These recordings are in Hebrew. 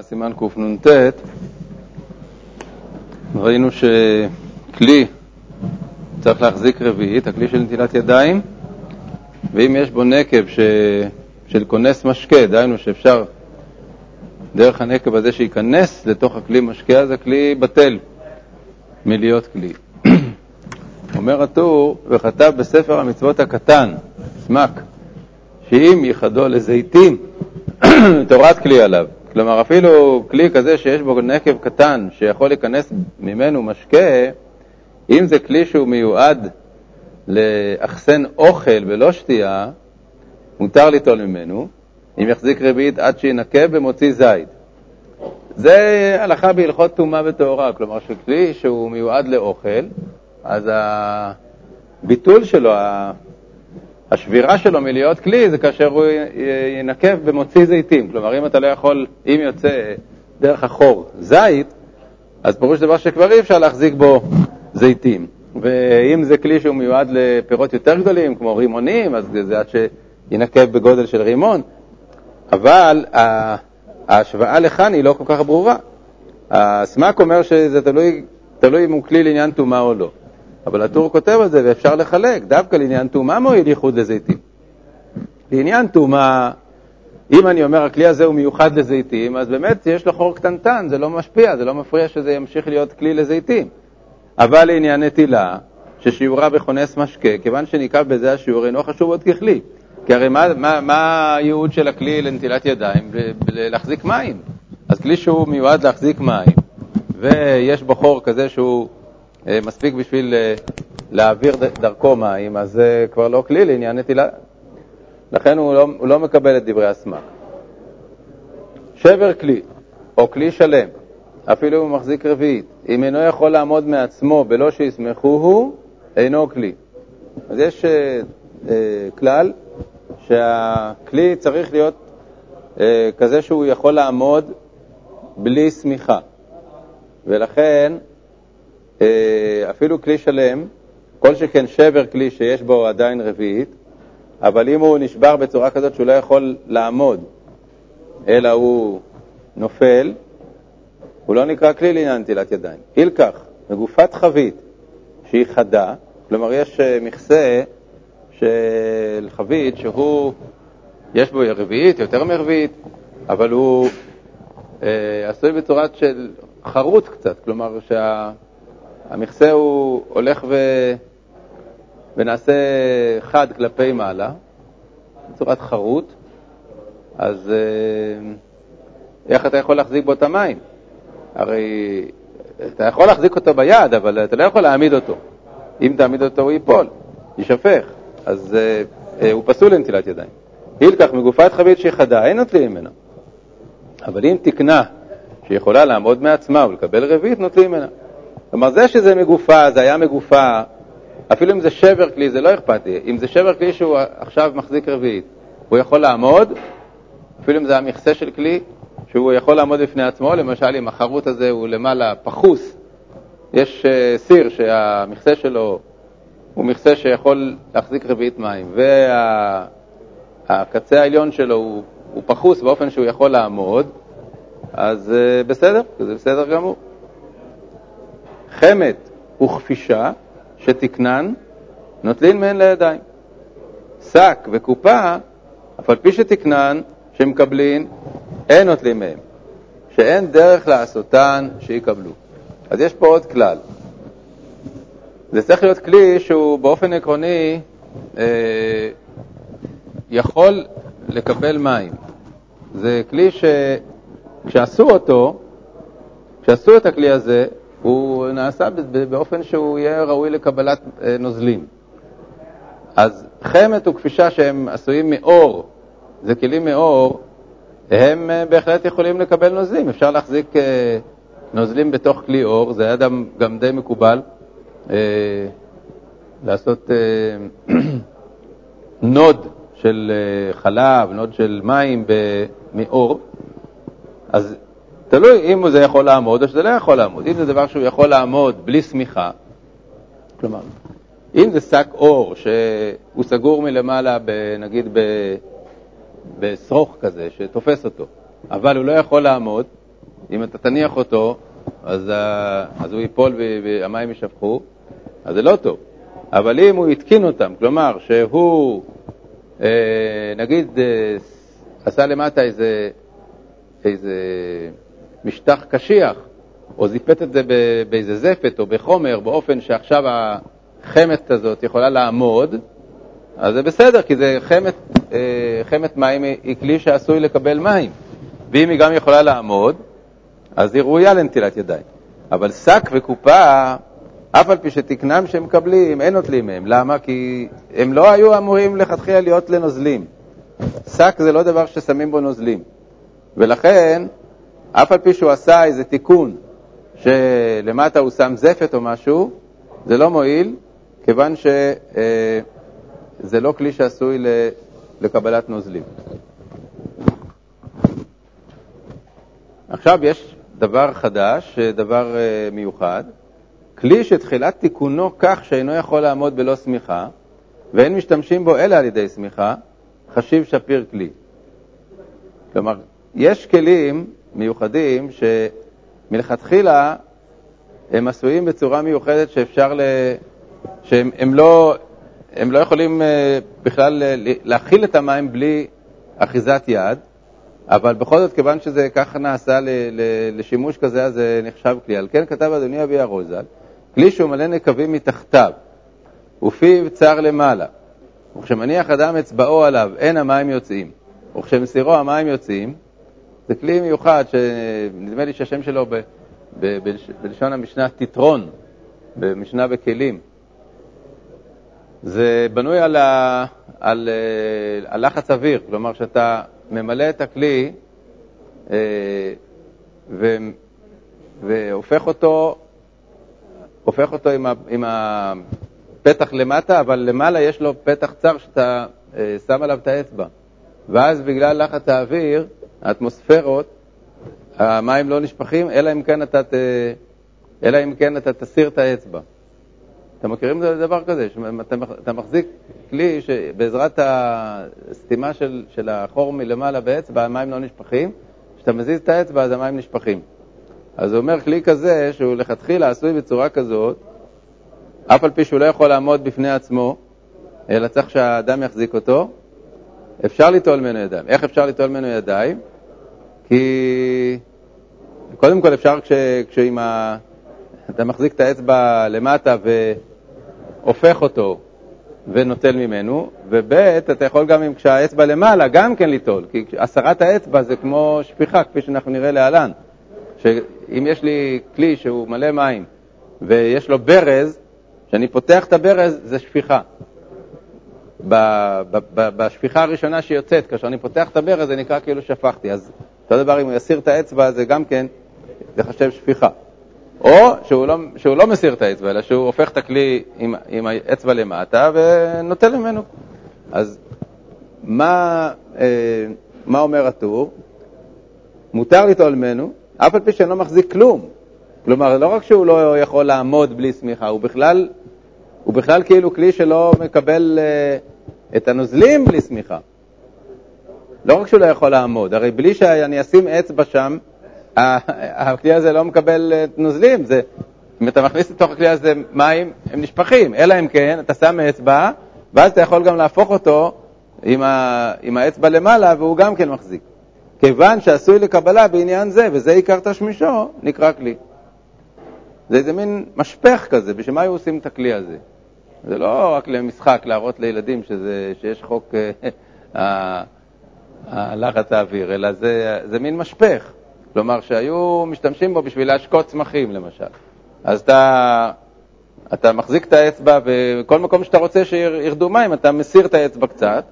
סימן קנ"ט, ראינו שכלי צריך להחזיק רביעית, הכלי של נטילת ידיים, ואם יש בו נקב ש... של כונס משקה, דהיינו שאפשר דרך הנקב הזה שייכנס לתוך הכלי משקה, אז הכלי בטל מלהיות כלי. אומר הטור, וכתב בספר המצוות הקטן, סמק, שאם ייחדו לזיתים, תורת כלי עליו. כלומר, אפילו כלי כזה שיש בו נקב קטן שיכול להיכנס ממנו משקה, אם זה כלי שהוא מיועד לאחסן אוכל ולא שתייה, מותר ליטול ממנו, אם יחזיק רביעית עד שינקב ומוציא זית. זה הלכה בהלכות טומאה וטהורה, כלומר שכלי שהוא מיועד לאוכל, אז הביטול שלו, השבירה שלו מלהיות כלי זה כאשר הוא ינקב במוציא זיתים. כלומר, אם אתה לא יכול, אם יוצא דרך החור זית, אז פירוש דבר שכבר אי אפשר להחזיק בו זיתים. ואם זה כלי שהוא מיועד לפירות יותר גדולים, כמו רימונים, אז זה עד שינקב בגודל של רימון. אבל ההשוואה לכאן היא לא כל כך ברורה. הסמ"ק אומר שזה תלוי, תלוי אם הוא כלי לעניין טומאה או לא. אבל הטור כותב על זה ואפשר לחלק, דווקא לעניין טומאה מועיל ייחוד לזיתים. לעניין טומאה, אם אני אומר הכלי הזה הוא מיוחד לזיתים, אז באמת יש לו חור קטנטן, זה לא משפיע, זה לא מפריע שזה ימשיך להיות כלי לזיתים. אבל לעניין נטילה, ששיעורה בכונס משקה, כיוון שניקב בזה השיעור אינו חשוב עוד ככלי. כי הרי מה, מה, מה הייעוד של הכלי לנטילת ידיים? להחזיק מים. אז כלי שהוא מיועד להחזיק מים, ויש בו חור כזה שהוא מספיק בשביל אה, להעביר דרכו מים, אז זה כבר לא כלי לעניין נטילה. לכן הוא לא, הוא לא מקבל את דברי הסמ"ק. שבר כלי, או כלי שלם, אפילו אם הוא מחזיק רביעית, אם אינו יכול לעמוד מעצמו בלא שיסמכוהו, אינו כלי. אז יש אה, אה, כלל שהכלי צריך להיות אה, כזה שהוא יכול לעמוד בלי סמיכה, ולכן אה, אפילו כלי שלם, כל שכן שבר כלי שיש בו עדיין רביעית, אבל אם הוא נשבר בצורה כזאת שהוא לא יכול לעמוד, אלא הוא נופל, הוא לא נקרא כלי לעניין נטילת ידיים. אילקח, מגופת חבית שהיא חדה, כלומר יש אה, מכסה של חבית שהוא, יש בו רביעית, יותר מרביעית, אבל הוא אה, עשוי בצורה של חרוט קצת, כלומר שה... המכסה הוא הולך ו... ונעשה חד כלפי מעלה, בצורת חרוט, אז אה, איך אתה יכול להחזיק בו את המים? הרי אתה יכול להחזיק אותו ביד, אבל אתה לא יכול להעמיד אותו. אם תעמיד אותו הוא ייפול, יישפך. אז אה, אה, הוא פסול לנטילת ידיים. הילקח מגופת חבית שהיא חדה, אין נוטלים ממנה. אבל אם תקנה שיכולה לעמוד מעצמה ולקבל רביעית, נוטלים ממנה. כלומר, זה שזה מגופה, זה היה מגופה, אפילו אם זה שבר כלי, זה לא אכפתי. אם זה שבר כלי שהוא עכשיו מחזיק רביעית, הוא יכול לעמוד, אפילו אם זה המכסה של כלי, שהוא יכול לעמוד בפני עצמו, למשל אם החרוט הזה הוא למעלה פחוס, יש uh, סיר שהמכסה שלו הוא מכסה שיכול להחזיק רביעית מים, והקצה וה, העליון שלו הוא, הוא פחוס באופן שהוא יכול לעמוד, אז uh, בסדר, זה בסדר גמור. חמת וכפישה שתקנן, נוטלין מהן לידיים. שק וקופה, אף על פי שתקנן, שמקבלין, אין נוטלים מהם, שאין דרך לעשותן שיקבלו. אז יש פה עוד כלל. זה צריך להיות כלי שהוא באופן עקרוני אה, יכול לקבל מים. זה כלי שכשעשו אותו, כשעשו את הכלי הזה, הוא נעשה באופן שהוא יהיה ראוי לקבלת אה, נוזלים. אז חמת וכפישה שהם עשויים מעור, זה כלים מעור, הם אה, בהחלט יכולים לקבל נוזלים. אפשר להחזיק אה, נוזלים בתוך כלי עור, זה היה גם, די מקובל לעשות נאד של חלב, נאד של מים מעור. אז תלוי אם זה יכול לעמוד או שזה לא יכול לעמוד. אם זה דבר שהוא יכול לעמוד בלי סמיכה, כלומר, אם זה שק אור שהוא סגור מלמעלה, נגיד בשרוך כזה, שתופס אותו, אבל הוא לא יכול לעמוד, אם אתה תניח אותו, אז, ה... אז הוא ייפול והמים יישפכו, אז זה לא טוב. אבל אם הוא התקין אותם, כלומר שהוא, אה, נגיד, אה, עשה למטה איזה, איזה משטח קשיח, או זיפת את זה באיזה זפת או בחומר, באופן שעכשיו החמת הזאת יכולה לעמוד, אז זה בסדר, כי זה חמת, אה, חמת מים היא כלי שעשוי לקבל מים. ואם היא גם יכולה לעמוד, אז היא ראויה לנטילת ידיים. אבל שק וקופה, אף על פי שתקנם שהם מקבלים, אין נוטלים מהם. למה? כי הם לא היו אמורים לכתחילה להיות לנוזלים. שק זה לא דבר ששמים בו נוזלים. ולכן, אף על פי שהוא עשה איזה תיקון שלמטה הוא שם זפת או משהו, זה לא מועיל, כיוון שזה אה, לא כלי שעשוי לקבלת נוזלים. עכשיו יש דבר חדש, דבר אה, מיוחד, כלי שתחילת תיקונו כך שאינו יכול לעמוד בלא שמיכה, ואין משתמשים בו אלא על ידי שמיכה, חשיב שפיר כלי. כלומר, יש כלים מיוחדים שמלכתחילה הם עשויים בצורה מיוחדת שאפשר ל... שהם הם לא, הם לא יכולים אה, בכלל להכיל את המים בלי אחיזת יד, אבל בכל זאת, כיוון שזה ככה נעשה לשימוש כזה, אז זה נחשב כלי. על כן כתב אדוני אבי ארוזל, כלי שהוא מלא נקבים מתחתיו, ופיו צר למעלה, וכשמניח אדם אצבעו עליו, אין המים יוצאים, וכשמסירו המים יוצאים, זה כלי מיוחד, שנדמה לי שהשם שלו ב, ב, ב, בלשון המשנה תיטרון, במשנה בכלים. זה בנוי על, ה, על, אה, על לחץ אוויר, כלומר שאתה ממלא את הכלי אה, ו, והופך אותו, הופך אותו עם, ה, עם הפתח למטה, אבל למעלה יש לו פתח צר שאתה אה, שם עליו את האצבע. ואז בגלל לחץ האוויר, האטמוספירות, המים לא נשפכים, אלא אם כן אתה, ת, אלא אם כן אתה תסיר את האצבע. אתם מכירים דבר כזה? אתה מחזיק כלי שבעזרת הסתימה של, של החור מלמעלה באצבע, המים לא נשפכים, כשאתה מזיז את האצבע אז המים נשפכים. אז הוא אומר כלי כזה, שהוא לכתחילה עשוי בצורה כזאת, אף על פי שהוא לא יכול לעמוד בפני עצמו, אלא צריך שהאדם יחזיק אותו, אפשר ליטול ממנו ידיים. איך אפשר ליטול ממנו ידיים? כי קודם כל אפשר כש, כשאם ה... אתה מחזיק את האצבע למטה והופך אותו ונוטל ממנו, וב' אתה יכול גם אם כשהאצבע למעלה גם כן ליטול, כי הסרת האצבע זה כמו שפיכה, כפי שאנחנו נראה להלן. שאם יש לי כלי שהוא מלא מים ויש לו ברז, כשאני פותח את הברז זה שפיכה. בשפיכה הראשונה שיוצאת, כאשר אני פותח את הברז זה נקרא כאילו שפכתי. אז אותו דבר אם הוא יסיר את האצבע זה גם כן, זה חשב שפיכה. או שהוא לא, שהוא לא מסיר את האצבע, אלא שהוא הופך את הכלי עם, עם האצבע למטה ונוטל ממנו. אז מה, אה, מה אומר הטור? מותר ליטול ממנו, אף על פי שאינו מחזיק כלום. כלומר, לא רק שהוא לא יכול לעמוד בלי שמיכה, הוא בכלל, הוא בכלל כאילו כלי שלא מקבל אה, את הנוזלים בלי שמיכה. לא רק שהוא לא יכול לעמוד, הרי בלי שאני אשים אצבע שם, הכלי הזה לא מקבל אה, נוזלים, זה, אם אתה מכניס לתוך הכלי הזה מים, הם נשפכים, אלא אם כן אתה שם אצבע, ואז אתה יכול גם להפוך אותו עם, ה, עם האצבע למעלה, והוא גם כן מחזיק. כיוון שעשוי לקבלה בעניין זה, וזה עיקר תשמישו, נקרא כלי. זה איזה מין משפך כזה, בשביל מה היו עושים את הכלי הזה? זה לא רק למשחק, להראות לילדים שזה, שיש חוק הלחץ האוויר, אלא זה, זה מין משפך. כלומר שהיו משתמשים בו בשביל להשקות צמחים למשל. אז אתה, אתה מחזיק את האצבע, וכל מקום שאתה רוצה שירדו מים, אתה מסיר את האצבע קצת,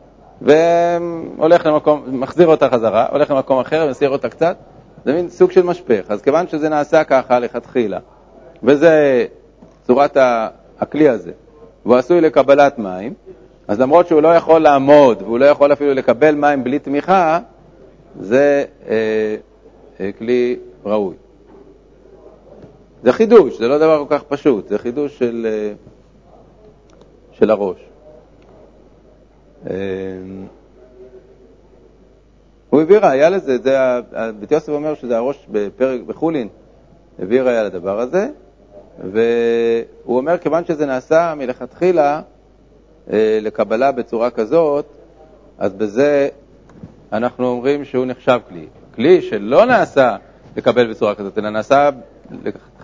והולך למקום, מחזיר אותה חזרה, הולך למקום אחר ומסיר אותה קצת, זה מין סוג של משפך. אז כיוון שזה נעשה ככה לכתחילה, וזה צורת הכלי הזה, והוא עשוי לקבלת מים, אז למרות שהוא לא יכול לעמוד, והוא לא יכול אפילו לקבל מים בלי תמיכה, זה אה, אה, כלי ראוי. זה חידוש, זה לא דבר כל כך פשוט, זה חידוש של, אה, של הראש. אה, והוא הביא ראיה לזה, זה, בית יוסף אומר שזה הראש בפרק, בחולין, הביא ראיה לדבר הזה, והוא אומר, כיוון שזה נעשה מלכתחילה לקבלה בצורה כזאת, אז בזה אנחנו אומרים שהוא נחשב כלי. כלי שלא נעשה לקבל בצורה כזאת, אלא נעשה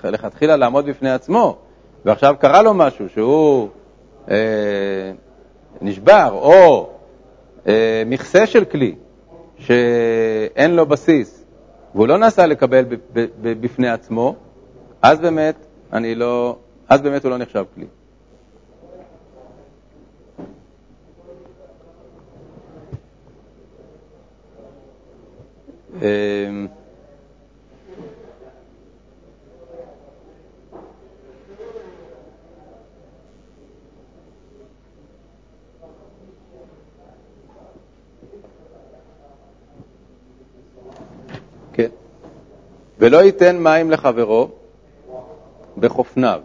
לכתחילה לעמוד בפני עצמו, ועכשיו קרה לו משהו שהוא אה, נשבר, או אה, מכסה של כלי שאין לו בסיס, והוא לא נעשה לקבל בפני עצמו, אז באמת אני לא, אז באמת הוא לא נחשב כלי. כן. ולא ייתן מים לחברו בחופניו,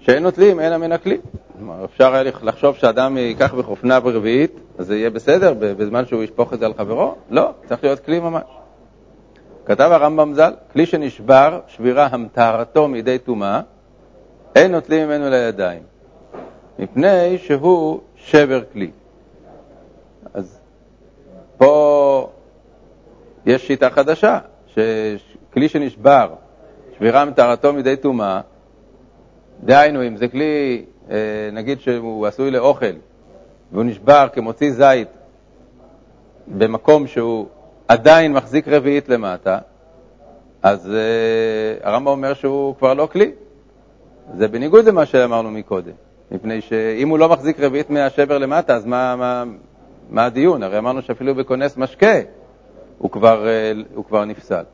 שאין נוטלים הכלי. כלומר, אפשר היה לחשוב שאדם ייקח בחופניו רביעית, זה יהיה בסדר בזמן שהוא ישפוך את זה על חברו? לא, צריך להיות כלי ממש. כתב הרמב"ם ז"ל, כלי שנשבר, שבירה המטהרתו מידי טומאה, אין נוטלים ממנו לידיים, מפני שהוא שבר כלי. אז פה יש שיטה חדשה, שכלי שנשבר, שבירה מטהרתו מידי טומאה, דהיינו, אם זה כלי, אה, נגיד שהוא עשוי לאוכל, והוא נשבר כמוציא זית במקום שהוא עדיין מחזיק רביעית למטה, אז uh, הרמב"ם אומר שהוא כבר לא כלי. זה בניגוד למה שאמרנו מקודם, מפני שאם הוא לא מחזיק רביעית מהשבר למטה, אז מה, מה, מה הדיון? הרי אמרנו שאפילו בכונס משקה הוא כבר, uh, הוא כבר נפסל.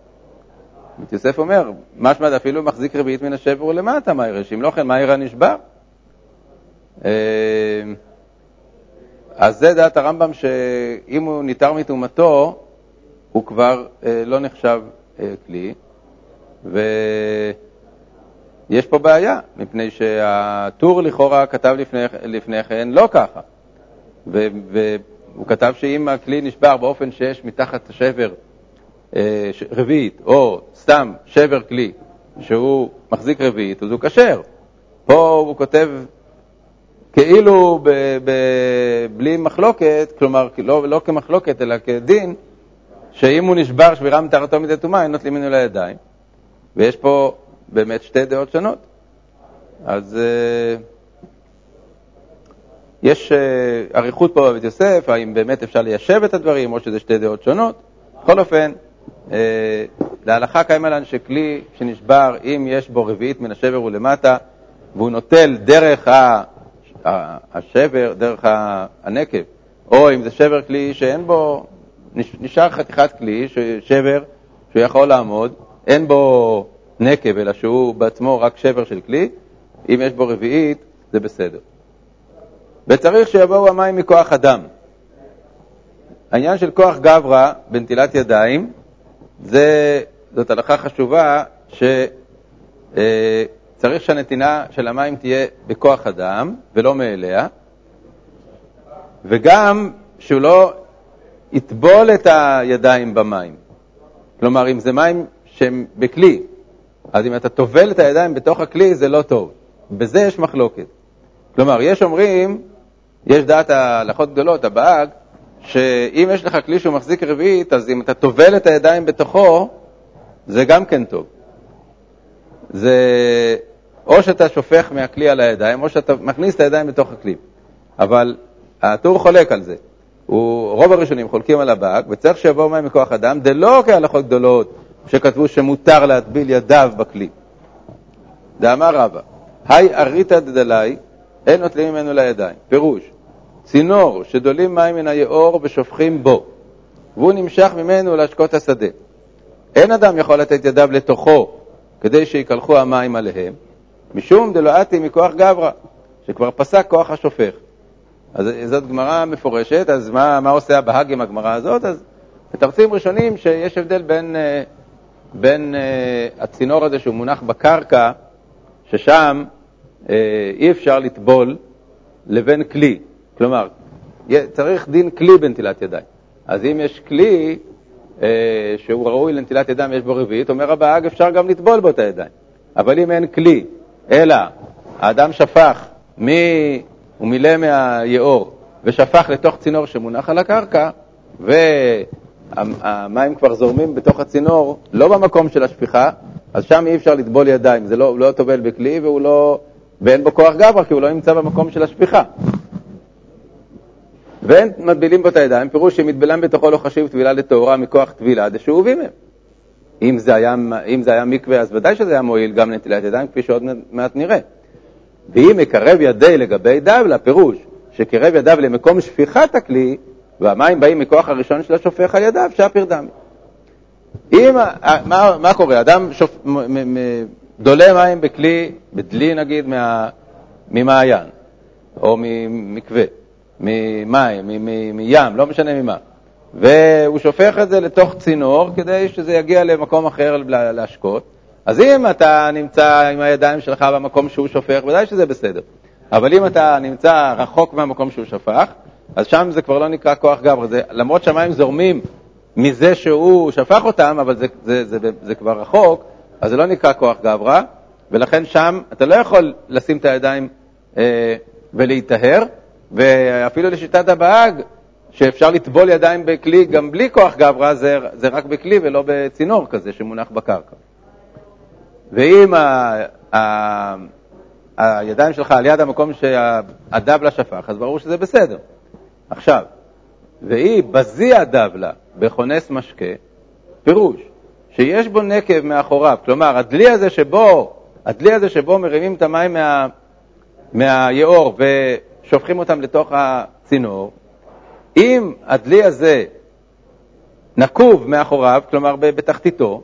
בית יוסף אומר, משמע אפילו מחזיק רביעית מן השבר ולמטה, מה יראה? שאם לא כן, מה יראה נשבר? Uh, אז זה דעת הרמב"ם שאם הוא ניתר מטומאתו, הוא כבר אה, לא נחשב אה, כלי, ויש פה בעיה, מפני שהטור לכאורה כתב לפני, לפני כן לא ככה, ו, והוא כתב שאם הכלי נשבר באופן שיש מתחת השבר אה, רביעית, או סתם שבר כלי שהוא מחזיק רביעית, אז הוא כשר. פה הוא כותב כאילו ב, ב, בלי מחלוקת, כלומר לא, לא כמחלוקת אלא כדין, שאם הוא נשבר שבירה מטהרתו מדי טומאה, אין נוטלים ממנו לידיים. ויש פה באמת שתי דעות שונות. אז uh, יש uh, אריכות פה בבית יוסף, האם באמת אפשר ליישב את הדברים, או שזה שתי דעות שונות. בכל אופן, uh, להלכה קיימה לנו שכלי שנשבר, אם יש בו רביעית מן השבר ולמטה, והוא נוטל דרך ה... השבר, דרך הנקב, או אם זה שבר כלי שאין בו, נשאר חתיכת כלי, שבר, שהוא יכול לעמוד, אין בו נקב, אלא שהוא בעצמו רק שבר של כלי, אם יש בו רביעית, זה בסדר. וצריך שיבואו המים מכוח אדם. העניין של כוח גברא בנטילת ידיים, זה, זאת הלכה חשובה, ש... אה, צריך שהנתינה של המים תהיה בכוח אדם ולא מאליה, וגם שהוא לא יטבול את הידיים במים. כלומר, אם זה מים שהם בכלי, אז אם אתה טובל את הידיים בתוך הכלי, זה לא טוב. בזה יש מחלוקת. כלומר, יש אומרים, יש דעת ההלכות גדולות, הבאג, שאם יש לך כלי שהוא מחזיק רביעית, אז אם אתה טובל את הידיים בתוכו, זה גם כן טוב. זה או שאתה שופך מהכלי על הידיים, או שאתה מכניס את הידיים בתוך הכלי. אבל הטור חולק על זה. הוא, רוב הראשונים חולקים על הבאג, וצריך שיבואו מים מכוח אדם, דלא כהלכות גדולות שכתבו שמותר להטביל ידיו בכלי. דאמר רבא, היי אריתא דדלאי, אין נוטלים ממנו לידיים. פירוש, צינור שדולים מים מן היאור ושופכים בו, והוא נמשך ממנו להשקות השדה. אין אדם יכול לתת ידיו לתוכו כדי שיקלחו המים עליהם, משום דלא אתי מכוח גברא, שכבר פסק כוח השופך. אז זאת גמרא מפורשת, אז מה, מה עושה הבהג עם הגמרא הזאת? אז בתרצים ראשונים שיש הבדל בין, אה, בין אה, הצינור הזה שהוא מונח בקרקע, ששם אה, אי אפשר לטבול, לבין כלי. כלומר, צריך דין כלי בנטילת ידיים. אז אם יש כלי שהוא ראוי לנטילת ידיים ויש בו רביעית, אומר הבאג, אפשר גם לטבול בו את הידיים. אבל אם אין כלי, אלא האדם שפך, מי... הוא מילא מהיאור ושפך לתוך צינור שמונח על הקרקע, והמים כבר זורמים בתוך הצינור, לא במקום של השפיכה, אז שם אי אפשר לטבול ידיים. זה לא, לא טובל בכלי והוא לא, ואין בו כוח גברא, כי הוא לא נמצא במקום של השפיכה. ואין מטבילים בו את הידיים, פירוש שמטבלם בתוכו לא חשיב טבילה לטהורה מכוח טבילה דשאובים הם. אם זה, היה, אם זה היה מקווה, אז ודאי שזה היה מועיל גם לנטילת ידיים, כפי שעוד מעט נראה. ואם מקרב ידי לגבי דבלה, פירוש שקרב ידיו למקום שפיכת הכלי, והמים באים מכוח הראשון של השופך על ידיו, שפיר דמי. אם, מה, מה קורה? אדם שופ, מ, מ, דולה מים בכלי, בדלי נגיד, מה, ממעיין, או ממקווה, ממים, מים, לא משנה ממה, והוא שופך את זה לתוך צינור כדי שזה יגיע למקום אחר להשקות. אז אם אתה נמצא עם הידיים שלך במקום שהוא שופך, ודאי שזה בסדר. אבל אם אתה נמצא רחוק מהמקום שהוא שפך, אז שם זה כבר לא נקרא כוח גברא. למרות שהמים זורמים מזה שהוא שפך אותם, אבל זה, זה, זה, זה, זה כבר רחוק, אז זה לא נקרא כוח גברא, ולכן שם אתה לא יכול לשים את הידיים אה, ולהיטהר, ואפילו לשיטת הבהג, שאפשר לטבול ידיים בכלי גם בלי כוח גברא, זה, זה רק בכלי ולא בצינור כזה שמונח בקרקע. ואם ה, ה, הידיים שלך על יד המקום שהדבלה שפך, אז ברור שזה בסדר. עכשיו, והיא בזיע דבלה בכונס משקה, פירוש שיש בו נקב מאחוריו, כלומר, הדלי הזה שבו, הדלי הזה שבו מרימים את המים מה, מהיאור ושופכים אותם לתוך הצינור, אם הדלי הזה נקוב מאחוריו, כלומר בתחתיתו,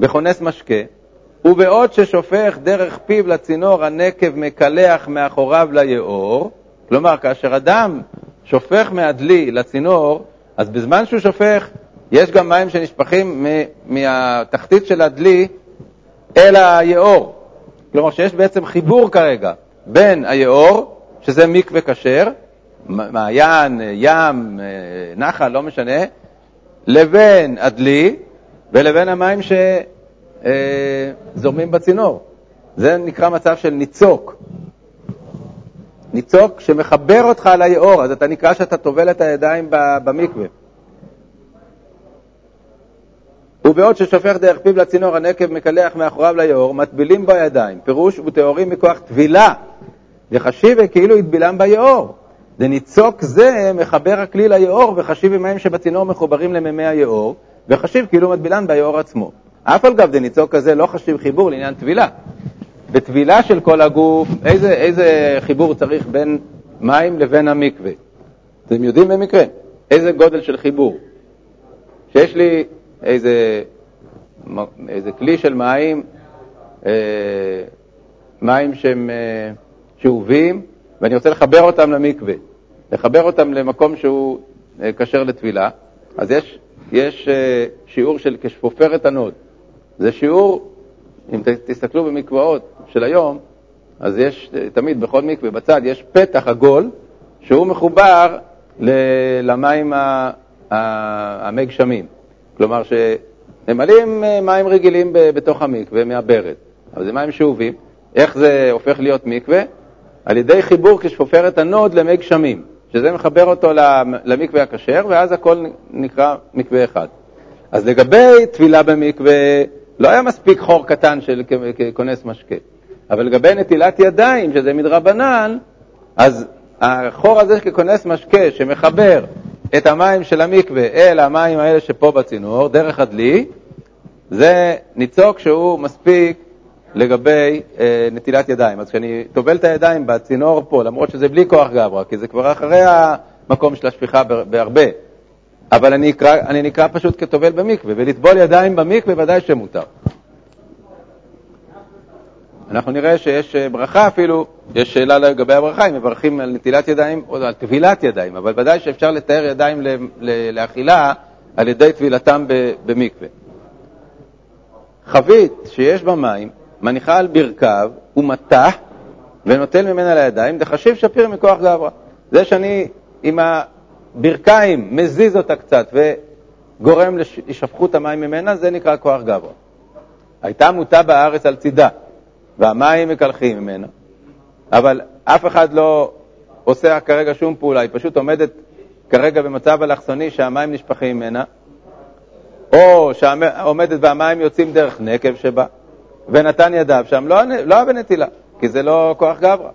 בכונס משקה, ובעוד ששופך דרך פיו לצינור הנקב מקלח מאחוריו ליאור, כלומר, כאשר אדם שופך מהדלי לצינור, אז בזמן שהוא שופך, יש גם מים שנשפכים מהתחתית של הדלי אל היאור. כלומר, שיש בעצם חיבור כרגע בין היאור, שזה מקווה כשר, מעיין, ים, נחל, לא משנה, לבין הדלי ולבין המים שזורמים בצינור. זה נקרא מצב של ניצוק. ניצוק שמחבר אותך ליאור, אז אתה נקרא שאתה טובל את הידיים במקווה. ובעוד ששופך דרך פיו לצינור הנקב מקלח מאחוריו ליאור, מטבילים בו הידיים. פירוש וטהורים מכוח טבילה, וחשיב כאילו הטבילם ביאור. דניצוק זה מחבר הכלי ליאור, וחשיב עם שבצינור מחוברים למימי היאור, וחשיב כאילו מטבילן ביאור עצמו. אף על גב דניצוק כזה לא חשיב חיבור לעניין טבילה. בטבילה של כל הגוף, איזה, איזה חיבור צריך בין מים לבין המקווה? אתם יודעים במקרה? איזה גודל של חיבור? שיש לי איזה, איזה כלי של מים, אה, מים שהם אה, שאובים, ואני רוצה לחבר אותם למקווה, לחבר אותם למקום שהוא אה, כשר לטבילה, אז יש, יש אה, שיעור של כשפופרת הנוד. זה שיעור, אם תסתכלו במקוואות של היום, אז יש תמיד בכל מקווה בצד יש פתח עגול שהוא מחובר למים המי גשמים. כלומר שממלאים אה, מים רגילים בתוך המקווה מהברז, אבל זה מים שאובים. איך זה הופך להיות מקווה? על ידי חיבור כשפופרת הנוד למי גשמים, שזה מחבר אותו למקווה הכשר, ואז הכל נקרא מקווה אחד. אז לגבי טבילה במקווה, לא היה מספיק חור קטן של כונס משקה. אבל לגבי נטילת ידיים, שזה מדרבנן, אז החור הזה ככונס משקה שמחבר את המים של המקווה אל המים האלה שפה בצינור, דרך הדלי, זה ניצוק שהוא מספיק לגבי אה, נטילת ידיים. אז כשאני טובל את הידיים בצינור פה, למרות שזה בלי כוח גברא, כי זה כבר אחרי המקום של השפיכה בהרבה, אבל אני נקרא, אני נקרא פשוט כטובל במקווה, ולטבול ידיים במקווה ודאי שמותר. אנחנו נראה שיש אה, ברכה אפילו, יש שאלה לגבי הברכה, אם מברכים על נטילת ידיים או על טבילת ידיים, אבל ודאי שאפשר לתאר ידיים לאכילה על ידי טבילתם במקווה. חבית שיש בה מים, מניחה על ברכיו ומטח ונוטל ממנה לידיים, דחשיב שפיר מכוח גברא. זה שאני עם. הברכיים מזיז אותה קצת וגורם להישפכות המים ממנה, זה נקרא כוח גברא. הייתה מוטה בארץ על צידה, והמים מקלחים ממנה, אבל אף אחד לא עושה כרגע שום פעולה, היא פשוט עומדת כרגע במצב אלכסוני שהמים נשפכים ממנה, או שעומדת והמים יוצאים דרך נקב שבה, ונתן ידיו שם, לא, לא היה בנטילה, כי זה לא כוח גברא.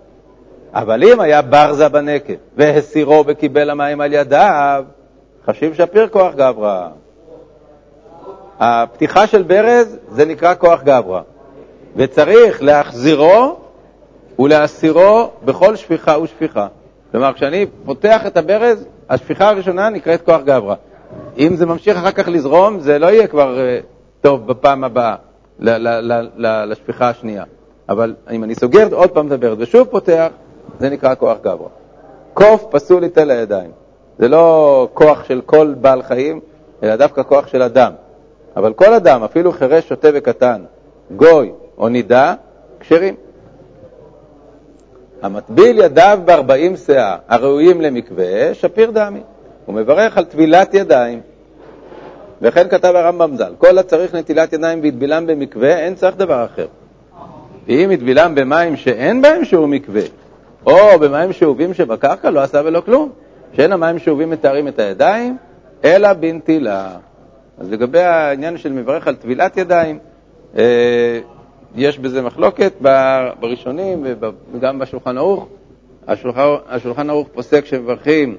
אבל אם היה ברזה בנקב והסירו וקיבל המים על ידיו, חשיב שפיר כוח גברא. הפתיחה של ברז זה נקרא כוח גברא, וצריך להחזירו ולהסירו בכל שפיכה ושפיכה. כלומר, כשאני פותח את הברז, השפיכה הראשונה נקראת כוח גברא. אם זה ממשיך אחר כך לזרום, זה לא יהיה כבר uh, טוב בפעם הבאה לשפיכה השנייה. אבל אם אני סוגר עוד פעם את הברז ושוב פותח, זה נקרא כוח גברא. קוף פסול ייתן לידיים. זה לא כוח של כל בעל חיים, אלא דווקא כוח של אדם. אבל כל אדם, אפילו חירש, שוטה וקטן, גוי או נידה, כשרים. המטביל ידיו בארבעים שאה, הראויים למקווה, שפיר דמי. הוא מברך על טבילת ידיים. וכן כתב הרמב"ם ז"ל, כל הצריך נטילת ידיים והטבילם במקווה, אין צריך דבר אחר. ואם הטבילם במים שאין בהם שהוא מקווה, או במים שאובים שבקרקע, לא עשה ולא כלום. שאין המים שאובים מתארים את הידיים, אלא בנטילה. אז לגבי העניין של מברך על טבילת ידיים, אה, יש בזה מחלוקת בראשונים וגם בשולחן ערוך. השולחן, ערוך פוסק שמברכים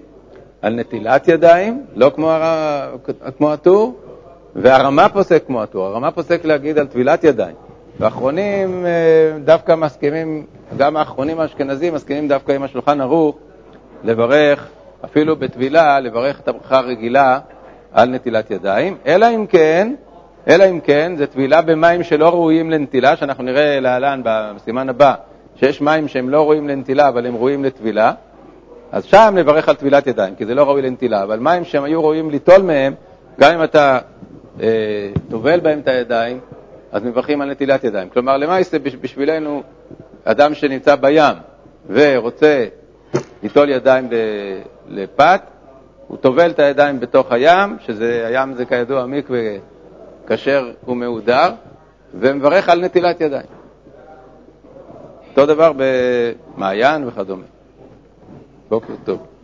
על נטילת ידיים, לא כמו, הר... כמו הטור, והרמה פוסק כמו הטור. הרמה פוסק להגיד על טבילת ידיים. והאחרונים אה, דווקא מסכימים, גם האחרונים האשכנזים מסכימים דווקא עם השולחן ערוך לברך, אפילו בטבילה, לברך את הברכה הרגילה על נטילת ידיים, אלא אם כן, אלא אם כן, זה טבילה במים שלא ראויים לנטילה, שאנחנו נראה להלן בסימן הבא, שיש מים שהם לא ראויים לנטילה, אבל הם ראויים לטבילה, אז שם נברך על טבילת ידיים, כי זה לא ראוי לנטילה, אבל מים שהם היו ראויים ליטול מהם, גם אם אתה אה, טובל בהם את הידיים, אז מברכים על נטילת ידיים. כלומר, למעשה בשבילנו, אדם שנמצא בים ורוצה ליטול ידיים לפת, הוא טובל את הידיים בתוך הים, שזה, הים זה כידוע מקווה כשר ומהודר, ומברך על נטילת ידיים. אותו דבר במעיין וכדומה. בוקר טוב.